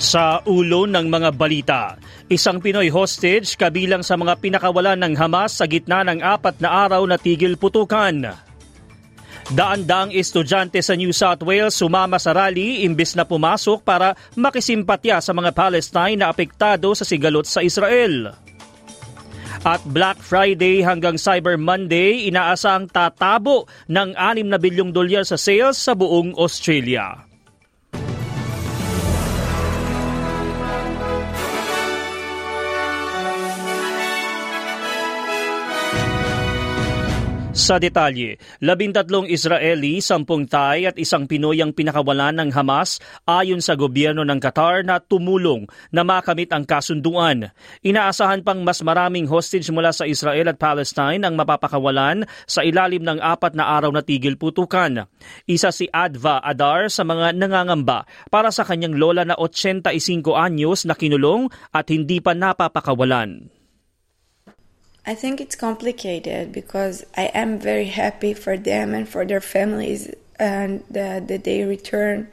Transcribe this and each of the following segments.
Sa ulo ng mga balita, isang Pinoy hostage kabilang sa mga pinakawalan ng Hamas sa gitna ng apat na araw na tigil putukan. Daan-daang estudyante sa New South Wales sumama sa rally imbis na pumasok para makisimpatya sa mga Palestine na apektado sa sigalot sa Israel. At Black Friday hanggang Cyber Monday, inaasang tatabo ng 6 na bilyong dolyar sa sales sa buong Australia. Sa detalye, labintatlong Israeli, sampung Thai at isang Pinoy ang pinakawalan ng Hamas ayon sa gobyerno ng Qatar na tumulong na makamit ang kasunduan. Inaasahan pang mas maraming hostage mula sa Israel at Palestine ang mapapakawalan sa ilalim ng apat na araw na tigil putukan. Isa si Adva Adar sa mga nangangamba para sa kanyang lola na 85 anyos na kinulong at hindi pa napapakawalan. I think it's complicated because I am very happy for them and for their families and that they return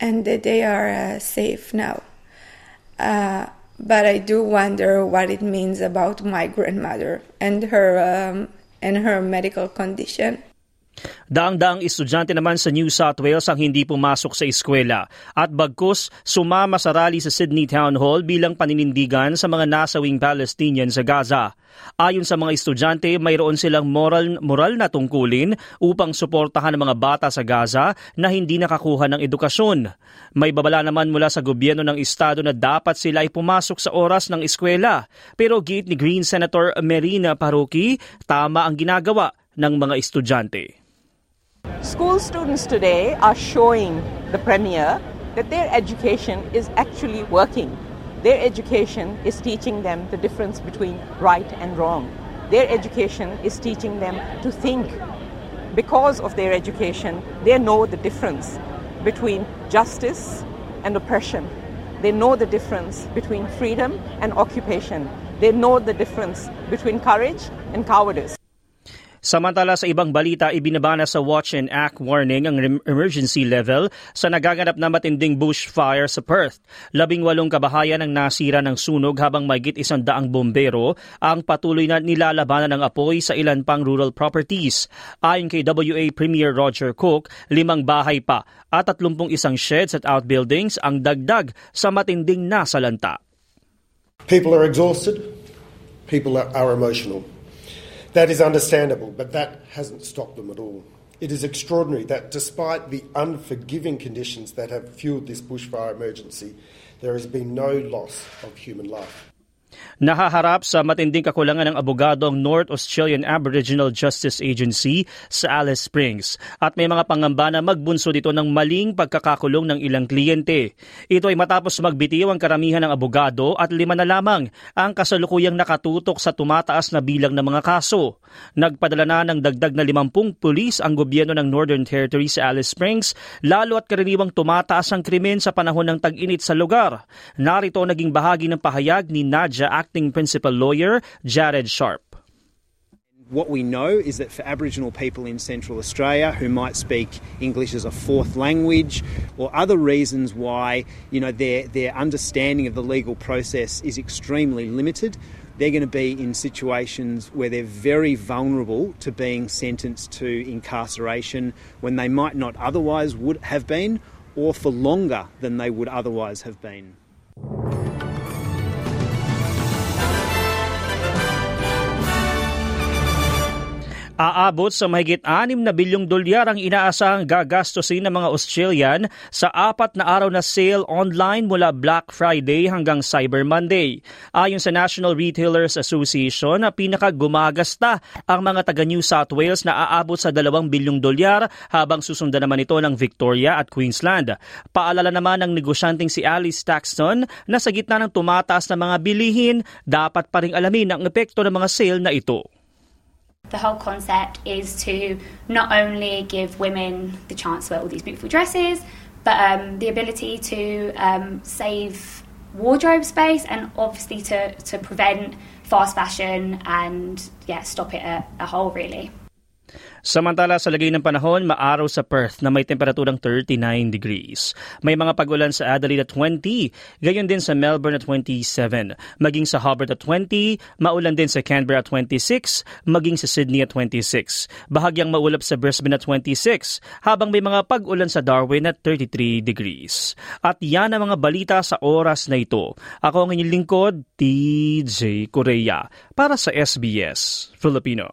and that they are uh, safe now. Uh, but I do wonder what it means about my grandmother and her um, and her medical condition. Daang-daang estudyante naman sa New South Wales ang hindi pumasok sa eskwela at bagkus sumama sa rally sa Sydney Town Hall bilang paninindigan sa mga nasawing Palestinian sa Gaza. Ayon sa mga estudyante, mayroon silang moral, moral na tungkulin upang suportahan ang mga bata sa Gaza na hindi nakakuha ng edukasyon. May babala naman mula sa gobyerno ng estado na dapat sila ay pumasok sa oras ng eskwela. Pero gate ni Green Senator Merina Paruki, tama ang ginagawa ng mga estudyante. School students today are showing the Premier that their education is actually working. Their education is teaching them the difference between right and wrong. Their education is teaching them to think. Because of their education, they know the difference between justice and oppression. They know the difference between freedom and occupation. They know the difference between courage and cowardice. Samantala sa ibang balita, ibinabana sa Watch and Act warning ang emergency level sa nagaganap na matinding bushfire sa Perth. Labing walong kabahayan ang nasira ng sunog habang mayigit isang daang bombero ang patuloy na nilalabanan ng apoy sa ilan pang rural properties. Ayon kay WA Premier Roger Cook, limang bahay pa at tatlumpong isang sheds at outbuildings ang dagdag sa matinding nasalanta. People are exhausted. People are, are emotional. That is understandable, but that hasn't stopped them at all. It is extraordinary that despite the unforgiving conditions that have fueled this bushfire emergency, there has been no loss of human life. Nahaharap sa matinding kakulangan ng abogado ang North Australian Aboriginal Justice Agency sa Alice Springs at may mga pangamba na magbunso dito ng maling pagkakakulong ng ilang kliyente. Ito ay matapos magbitiw ang karamihan ng abogado at lima na lamang ang kasalukuyang nakatutok sa tumataas na bilang ng mga kaso. Nagpadala na ng dagdag na 50 pulis ang gobyerno ng Northern Territory sa Alice Springs lalo at karaniwang tumataas ang krimen sa panahon ng tag-init sa lugar. Narito naging bahagi ng pahayag ni Acting principal lawyer Jared Sharp. What we know is that for Aboriginal people in Central Australia who might speak English as a fourth language or other reasons why you know their, their understanding of the legal process is extremely limited, they're going to be in situations where they're very vulnerable to being sentenced to incarceration when they might not otherwise would have been or for longer than they would otherwise have been. Aabot sa mahigit 6 na bilyong dolyar ang inaasahang gagastusin ng mga Australian sa apat na araw na sale online mula Black Friday hanggang Cyber Monday. Ayon sa National Retailers Association, na pinakagumagasta ang mga taga New South Wales na aabot sa 2 bilyong dolyar habang susundan naman ito ng Victoria at Queensland. Paalala naman ng negosyanteng si Alice Taxton na sa gitna ng tumataas na mga bilihin, dapat pa rin alamin ang epekto ng mga sale na ito. The whole concept is to not only give women the chance to wear all these beautiful dresses, but um, the ability to um, save wardrobe space and obviously to, to prevent fast fashion and yeah, stop it at a whole really. Samantala sa lagay ng panahon, maaraw sa Perth na may temperaturang 39 degrees. May mga pagulan sa Adelaide at 20, gayon din sa Melbourne at 27, maging sa Hobart at 20, maulan din sa Canberra at 26, maging sa Sydney at 26. Bahagyang maulap sa Brisbane at 26, habang may mga pag-ulan sa Darwin at 33 degrees. At yan ang mga balita sa oras na ito. Ako ang inyong lingkod, TJ Korea, para sa SBS Filipino.